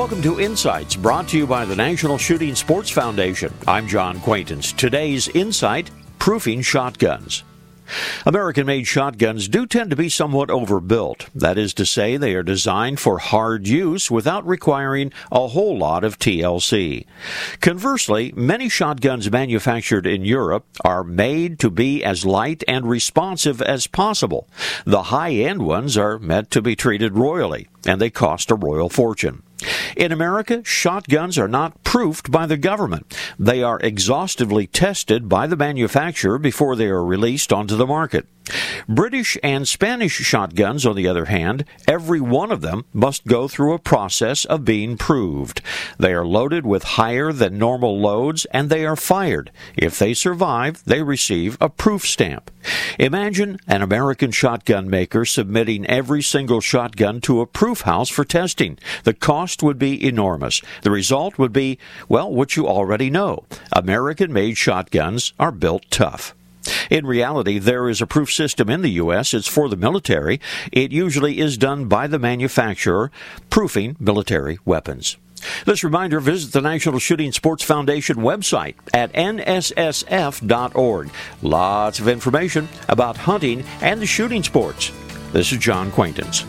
Welcome to Insights, brought to you by the National Shooting Sports Foundation. I'm John Quaintance. Today's insight proofing shotguns. American made shotguns do tend to be somewhat overbuilt. That is to say, they are designed for hard use without requiring a whole lot of TLC. Conversely, many shotguns manufactured in Europe are made to be as light and responsive as possible. The high end ones are meant to be treated royally, and they cost a royal fortune. In America, shotguns are not proofed by the government. They are exhaustively tested by the manufacturer before they are released onto the market. British and Spanish shotguns, on the other hand, every one of them must go through a process of being proved. They are loaded with higher than normal loads and they are fired. If they survive, they receive a proof stamp. Imagine an American shotgun maker submitting every single shotgun to a proof house for testing. The cost would be enormous. The result would be, well, what you already know. American made shotguns are built tough. In reality, there is a proof system in the U.S. It's for the military. It usually is done by the manufacturer, proofing military weapons. This reminder visit the National Shooting Sports Foundation website at nssf.org. Lots of information about hunting and the shooting sports. This is John Quaintance.